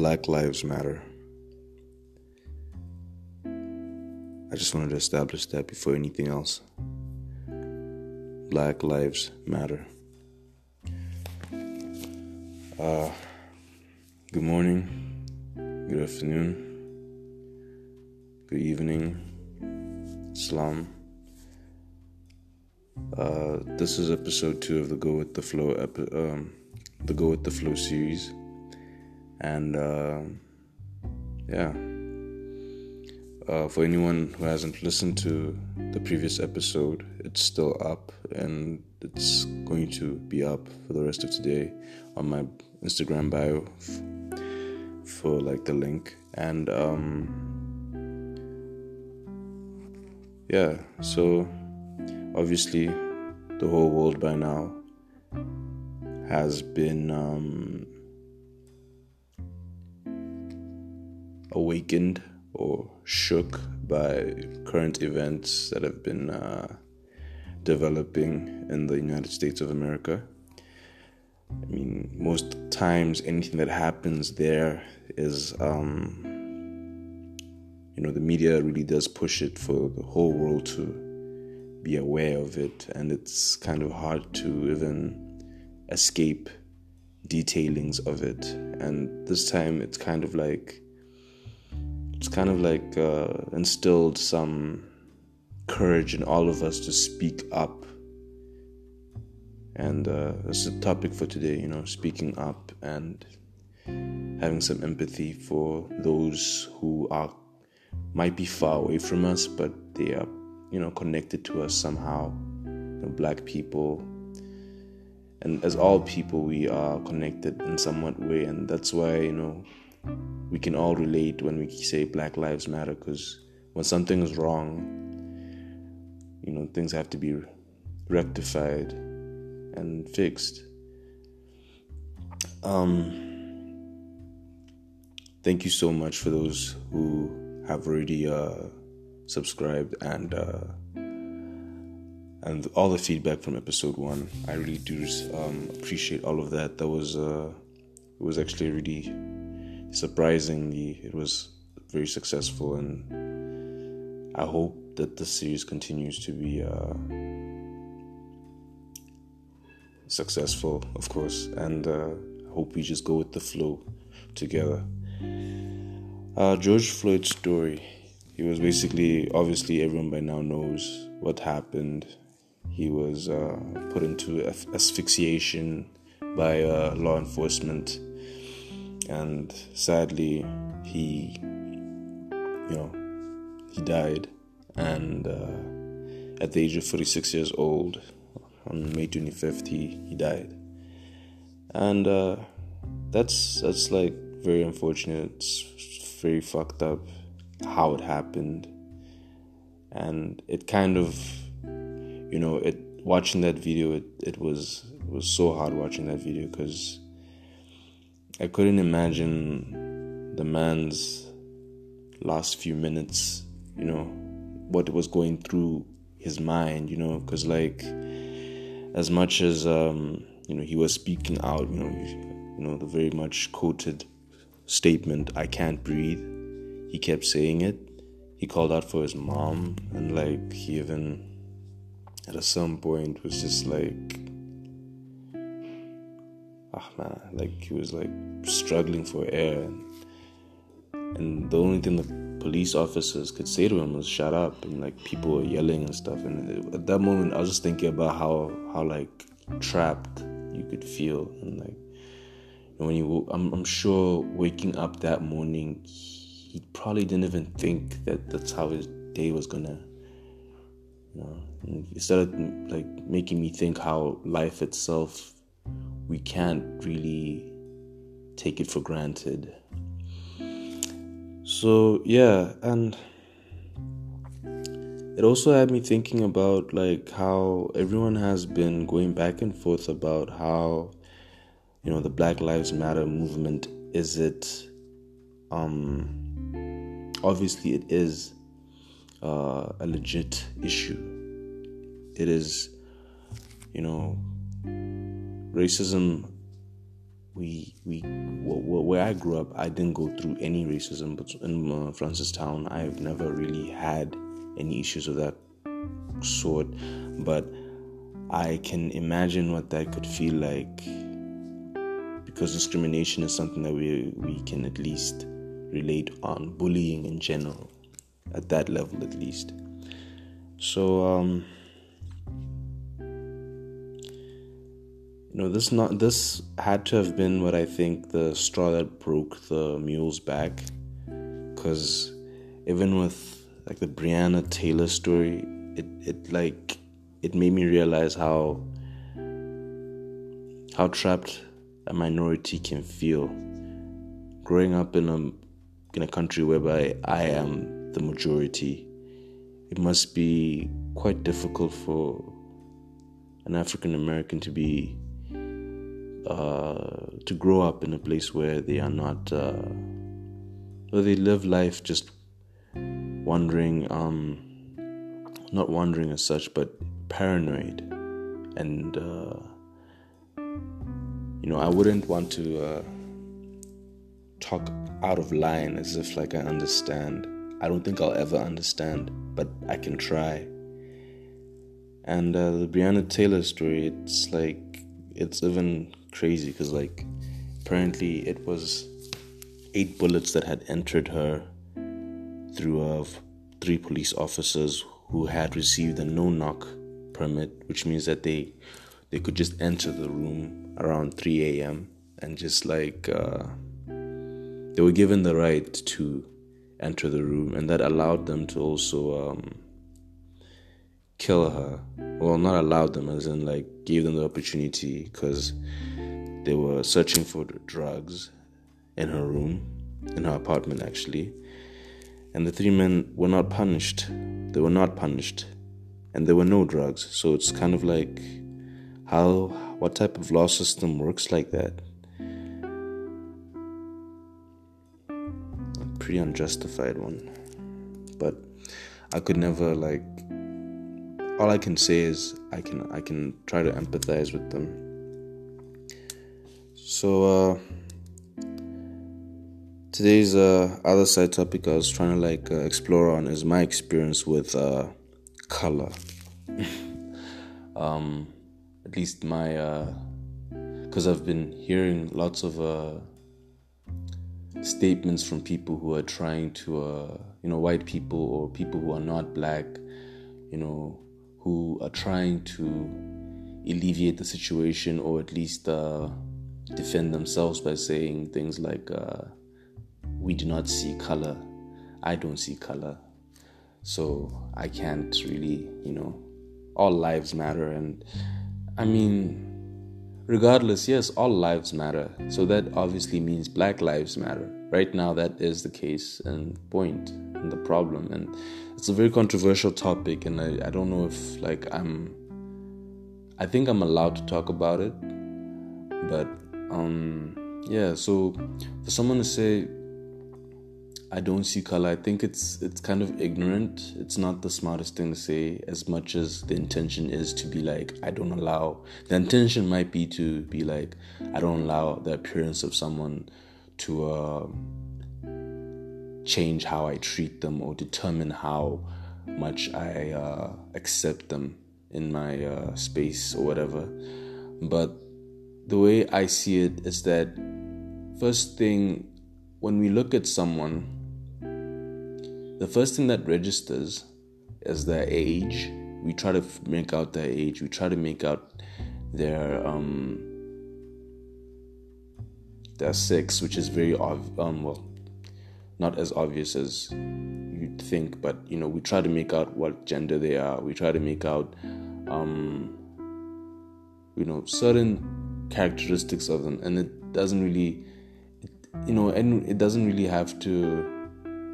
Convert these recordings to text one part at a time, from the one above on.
Black Lives Matter. I just wanted to establish that before anything else. Black Lives Matter. Uh, good morning, good afternoon, good evening, Islam. Uh, this is episode two of the Go with the Flow epi- um, the Go with the Flow series, and uh, yeah. Uh, for anyone who hasn't listened to the previous episode, it's still up and it's going to be up for the rest of today on my Instagram bio f- for like the link. And um, yeah, so obviously the whole world by now has been um, awakened or shook by current events that have been uh, developing in the United States of America. I mean, most times anything that happens there is, um, you know, the media really does push it for the whole world to be aware of it, and it's kind of hard to even escape detailings of it. And this time it's kind of like it's kind of like uh, instilled some courage in all of us to speak up. And uh, that's the topic for today, you know, speaking up and having some empathy for those who are might be far away from us, but they are, you know, connected to us somehow. You know, black people, and as all people, we are connected in somewhat way, and that's why you know we can all relate when we say Black Lives Matter because when something is wrong, you know, things have to be rectified and fixed. Um, thank you so much for those who have already uh, subscribed and uh, and all the feedback from episode one. I really do um, appreciate all of that. That was uh, it was actually really surprisingly, it was very successful, and I hope that the series continues to be uh, successful, of course, and uh, I hope we just go with the flow together. Uh, George Floyd's story. He was basically, obviously, everyone by now knows what happened. He was uh, put into asphyxiation by uh, law enforcement and sadly he you know he died. And uh, at the age of 46 years old on may 25th he, he died. And uh, that's that's like very unfortunate. It's very fucked up how it happened. And it kind of you know it watching that video it, it was it was so hard watching that video because I couldn't imagine the man's last few minutes, you know, what was going through his mind, you know, because like as much as um, you know he was speaking out, you know, you know the very much quoted statement, "I can't breathe." He kept saying it. He called out for his mom, and like he even at some point was just like ah man, like he was like struggling for air, and, and the only thing the police officers could say to him was "shut up," and like people were yelling and stuff. And at that moment, I was just thinking about how how like trapped you could feel, and like when you, I'm, I'm sure waking up that morning, he probably didn't even think that that's how his day was gonna. You know, it started like making me think how life itself we can't really take it for granted. So, yeah, and it also had me thinking about like how everyone has been going back and forth about how you know the Black Lives Matter movement is it um obviously it is uh, a legit issue. It is, you know, racism we we where I grew up, I didn't go through any racism, but in uh, Francistown, I've never really had any issues of that sort. But I can imagine what that could feel like because discrimination is something that we we can at least relate on bullying in general at that level at least. So um you know this not this had to have been what I think the straw that broke the mule's back. Cuz even with like the Breonna Taylor story it it like it made me realize how how trapped a minority can feel growing up in a in a country whereby I am the majority. It must be quite difficult for an African American to be uh, to grow up in a place where they are not, uh, where they live life just wondering, um, not wondering as such, but paranoid. And, uh, you know, I wouldn't want to uh, talk out of line as if like I understand. I don't think I'll ever understand, but I can try. And uh, the Breonna Taylor story, it's like, it's even crazy because like apparently it was eight bullets that had entered her through uh, three police officers who had received a no knock permit, which means that they they could just enter the room around 3 a.m. and just like uh, they were given the right to enter the room, and that allowed them to also um, kill her. Well, not allowed them, as in like gave them the opportunity because they were searching for drugs in her room, in her apartment actually. And the three men were not punished. They were not punished. And there were no drugs. So it's kind of like how what type of law system works like that? A pretty unjustified one. But I could never like all I can say is I can I can try to empathize with them so, uh, today's uh, other side topic I was trying to like uh, explore on is my experience with uh, color. um, at least my, because uh, I've been hearing lots of uh, statements from people who are trying to, you know, white people or people who are not black, you know, who are trying to alleviate the situation or at least uh, defend themselves by saying things like, uh, We do not see color. I don't see color. So I can't really, you know, all lives matter. And I mean, regardless, yes, all lives matter. So that obviously means black lives matter. Right now, that is the case and point and the problem. And it's a very controversial topic. And I, I don't know if, like, I'm, I think I'm allowed to talk about it. But um yeah so for someone to say i don't see color i think it's it's kind of ignorant. It's not the smartest thing to say as much as the intention is to be like i don't allow the intention might be to be like i don't allow the appearance of someone to uh, change how i treat them or determine how much i uh, accept them in my uh, space or whatever. But the way I see it is that first thing, when we look at someone, the first thing that registers is their age. We try to make out their age. We try to make out their um, their sex, which is very ob- um, well, not as obvious as you'd think, but you know, we try to make out what gender they are. We try to make out, um, you know, certain characteristics of them and it doesn't really you know and it doesn't really have to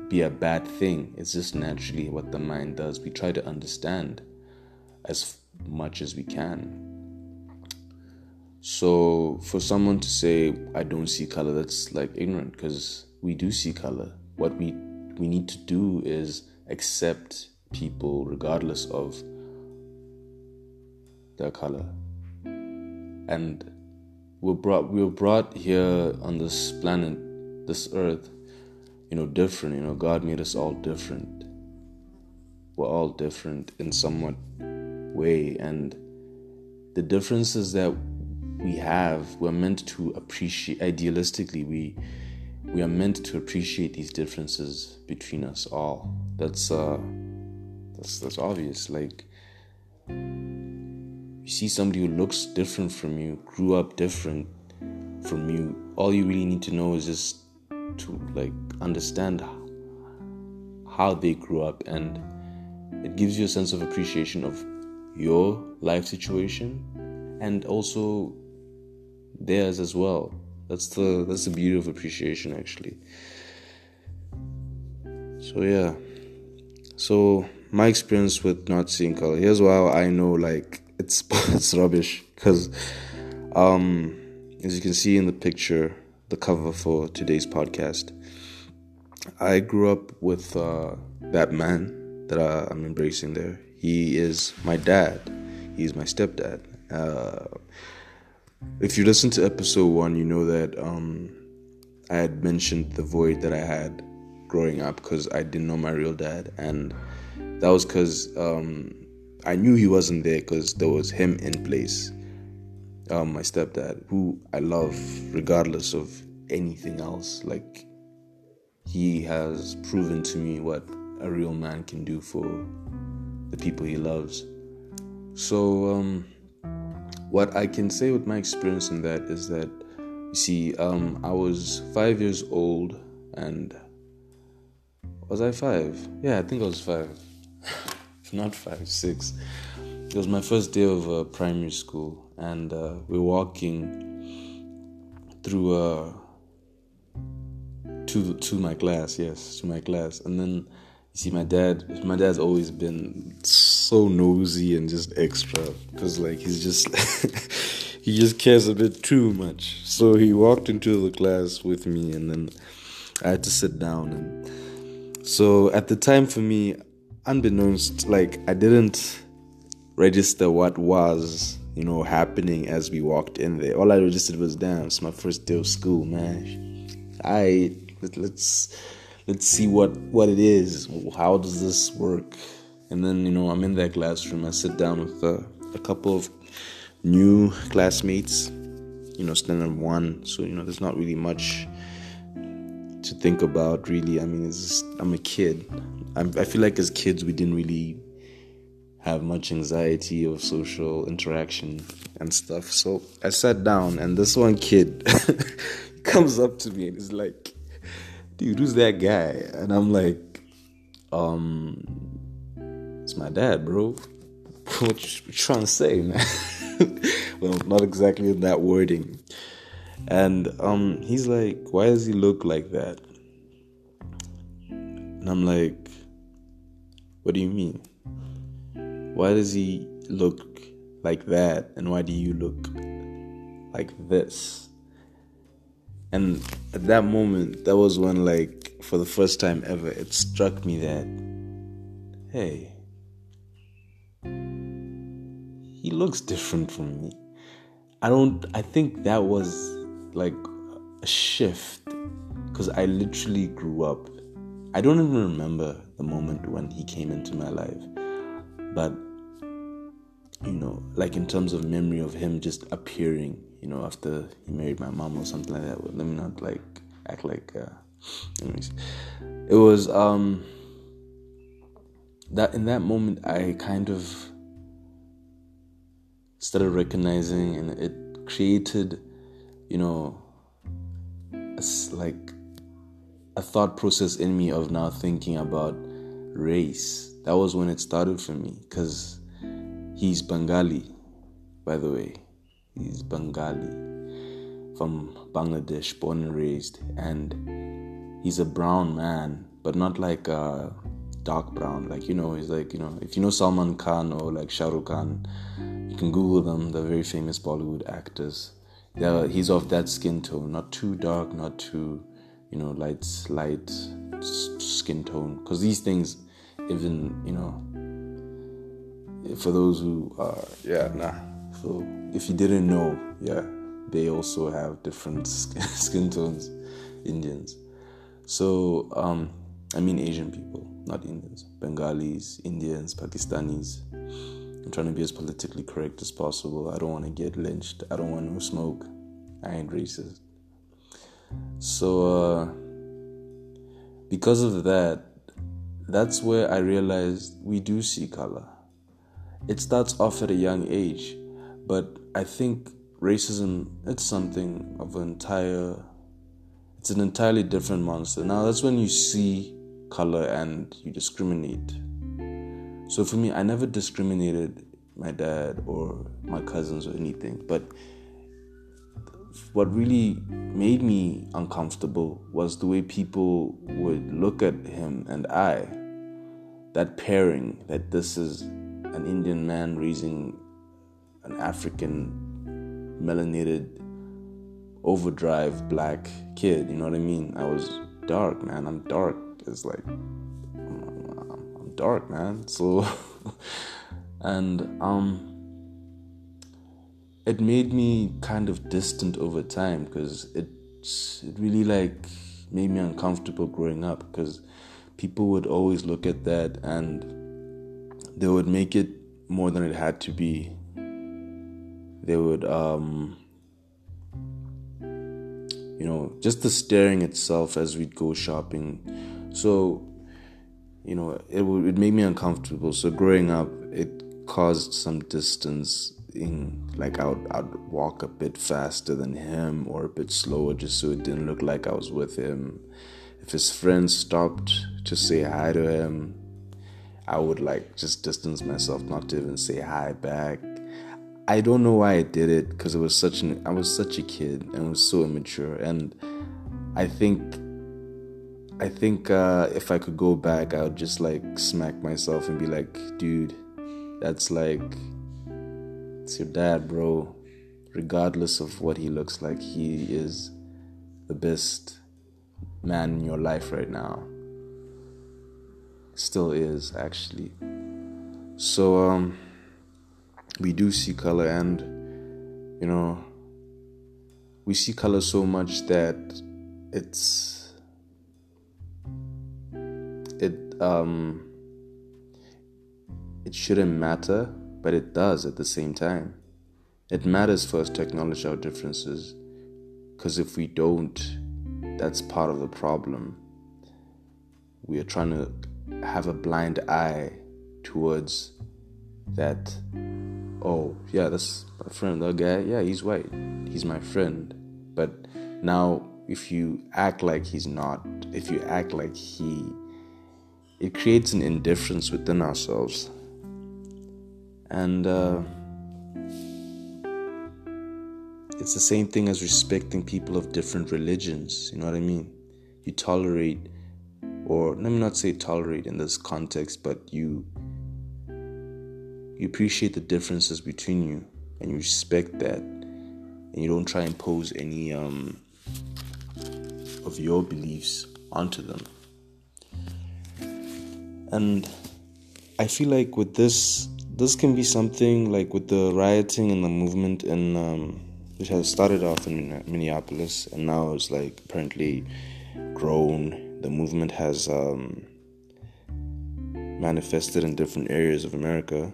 be a bad thing. It's just naturally what the mind does. We try to understand as much as we can. So for someone to say i don't see color that's like ignorant because we do see color. What we we need to do is accept people regardless of their color. And we're brought we were brought here on this planet, this earth, you know, different. You know, God made us all different. We're all different in somewhat way, and the differences that we have, we're meant to appreciate. Idealistically, we we are meant to appreciate these differences between us all. That's uh, that's that's obvious. Like you see somebody who looks different from you, grew up different from you. All you really need to know is just to like understand how they grew up and it gives you a sense of appreciation of your life situation and also theirs as well that's the that's the beauty of appreciation actually so yeah so my experience with not seeing color here's why i know like it's it's rubbish because um as you can see in the picture the cover for today's podcast i grew up with uh, that man that I, i'm embracing there. He is my dad. He's my stepdad. Uh, if you listen to episode one, you know that um, I had mentioned the void that I had growing up because I didn't know my real dad, and that was because um, I knew he wasn't there because there was him in place. Um, my stepdad, who I love regardless of anything else, like he has proven to me what a real man can do for the people he loves. So, um, what I can say with my experience in that is that, you see, um, I was five years old and was I five? Yeah, I think I was five. not five, six. It was my first day of uh, primary school, and uh, we are walking through uh, to to my class. Yes, to my class, and then you see, my dad, my dad's always been so nosy and just extra because, like, he's just he just cares a bit too much. So he walked into the class with me, and then I had to sit down. And so at the time, for me, unbeknownst, like, I didn't register what was you know happening as we walked in there. All I registered was, damn, it's my first day of school, man. I let's let's see what what it is. How does this work? And then you know I'm in that classroom. I sit down with uh, a couple of new classmates. You know, standard one. So you know, there's not really much to think about. Really, I mean, it's just, I'm a kid. I'm, I feel like as kids we didn't really have much anxiety of social interaction and stuff. So I sat down, and this one kid comes up to me and is like, dude, who's that guy? And I'm like, um, it's my dad, bro. what you trying to say, man? well, not exactly in that wording. And um, he's like, why does he look like that? And I'm like, what do you mean? Why does he look like that? And why do you look like this? And at that moment, that was when, like, for the first time ever, it struck me that, hey, he looks different from me. I don't, I think that was like a shift because I literally grew up. I don't even remember the moment when he came into my life, but you know, like in terms of memory of him just appearing you know, after he married my mom or something like that. Let me not like act like. Uh, anyways, it was um that in that moment I kind of started recognizing, and it created, you know, a, like a thought process in me of now thinking about race. That was when it started for me because he's Bengali, by the way. He's Bengali from Bangladesh, born and raised, and he's a brown man, but not like a dark brown. Like you know, he's like you know, if you know Salman Khan or like Shah Rukh Khan, you can Google them. They're very famous Bollywood actors. They're, he's of that skin tone, not too dark, not too you know light light skin tone. Because these things, even you know, for those who are yeah nah so if you didn't know, yeah, they also have different skin tones, Indians. So, um, I mean Asian people, not Indians. Bengalis, Indians, Pakistanis. I'm trying to be as politically correct as possible. I don't want to get lynched. I don't want no smoke. I ain't racist. So, uh, because of that, that's where I realized we do see color. It starts off at a young age, but I think racism it's something of an entire it's an entirely different monster. Now that's when you see color and you discriminate. So for me, I never discriminated my dad or my cousins or anything, but what really made me uncomfortable was the way people would look at him and I. That pairing, that this is an Indian man raising an African melanated overdrive black kid, you know what I mean? I was dark, man. I'm dark. It's like, I'm, dark, man. So, and, um, it made me kind of distant over time because it it really like made me uncomfortable growing up because people would always look at that and they would make it more than it had to be. They would um you know just the staring itself as we'd go shopping. So you know it would it made me uncomfortable. So growing up it caused some distance like I would, I'd walk a bit faster than him or a bit slower just so it didn't look like I was with him. If his friends stopped to say hi to him, I would like just distance myself not to even say hi back. I don't know why I did it because it was such an I was such a kid and was so immature and I think I think uh, if I could go back I would just like smack myself and be like dude that's like it's your dad, bro. Regardless of what he looks like, he is the best man in your life right now. Still is, actually. So, um, we do see color, and you know, we see color so much that it's it um it shouldn't matter but it does at the same time. It matters for us to acknowledge our differences, because if we don't, that's part of the problem. We are trying to have a blind eye towards that. Oh, yeah, that's my friend. That guy, yeah, he's white. He's my friend. But now, if you act like he's not, if you act like he, it creates an indifference within ourselves and uh, it's the same thing as respecting people of different religions. You know what I mean? You tolerate, or let me not say tolerate in this context, but you you appreciate the differences between you, and you respect that, and you don't try and impose any um, of your beliefs onto them. And I feel like with this this can be something like with the rioting and the movement in um, it has started off in Minneapolis and now it's like apparently grown. The movement has um, manifested in different areas of America.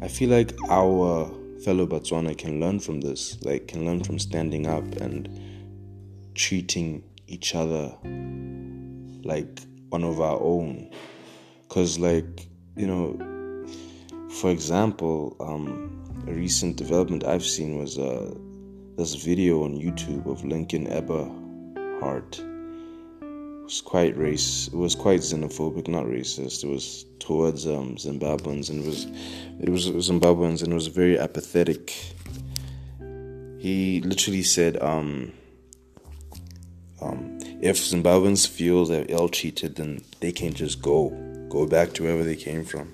I feel like our fellow Botswana can learn from this, like can learn from standing up and treating each other like one of our own. Cause like you know for example, um, a recent development I've seen was uh, this video on YouTube of Lincoln Eberhardt. It was quite race. It was quite xenophobic, not racist. It was towards um, Zimbabweans, and it was it was Zimbabweans, and it was very apathetic. He literally said, um, um, "If Zimbabweans feel they're ill treated, then they can just go, go back to wherever they came from."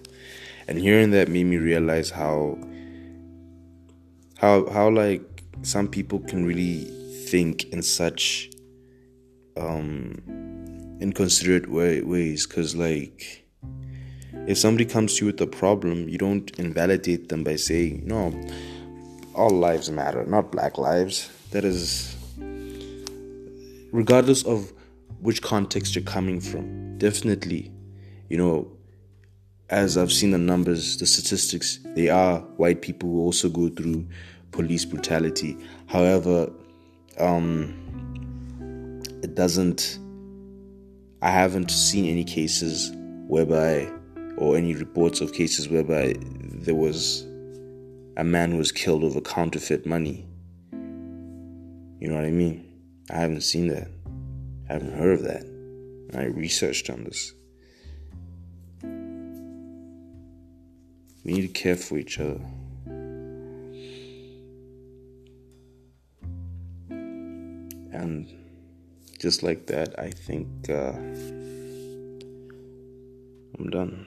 And hearing that made me realize how how how like some people can really think in such um inconsiderate way, ways because like if somebody comes to you with a problem you don't invalidate them by saying no all lives matter, not black lives. That is, regardless of which context you're coming from, definitely, you know, as I've seen the numbers, the statistics, they are white people who also go through police brutality. However, um, it doesn't, I haven't seen any cases whereby, or any reports of cases whereby there was a man was killed over counterfeit money. You know what I mean? I haven't seen that. I haven't heard of that. I researched on this. We need to care for each other. And just like that, I think uh, I'm done.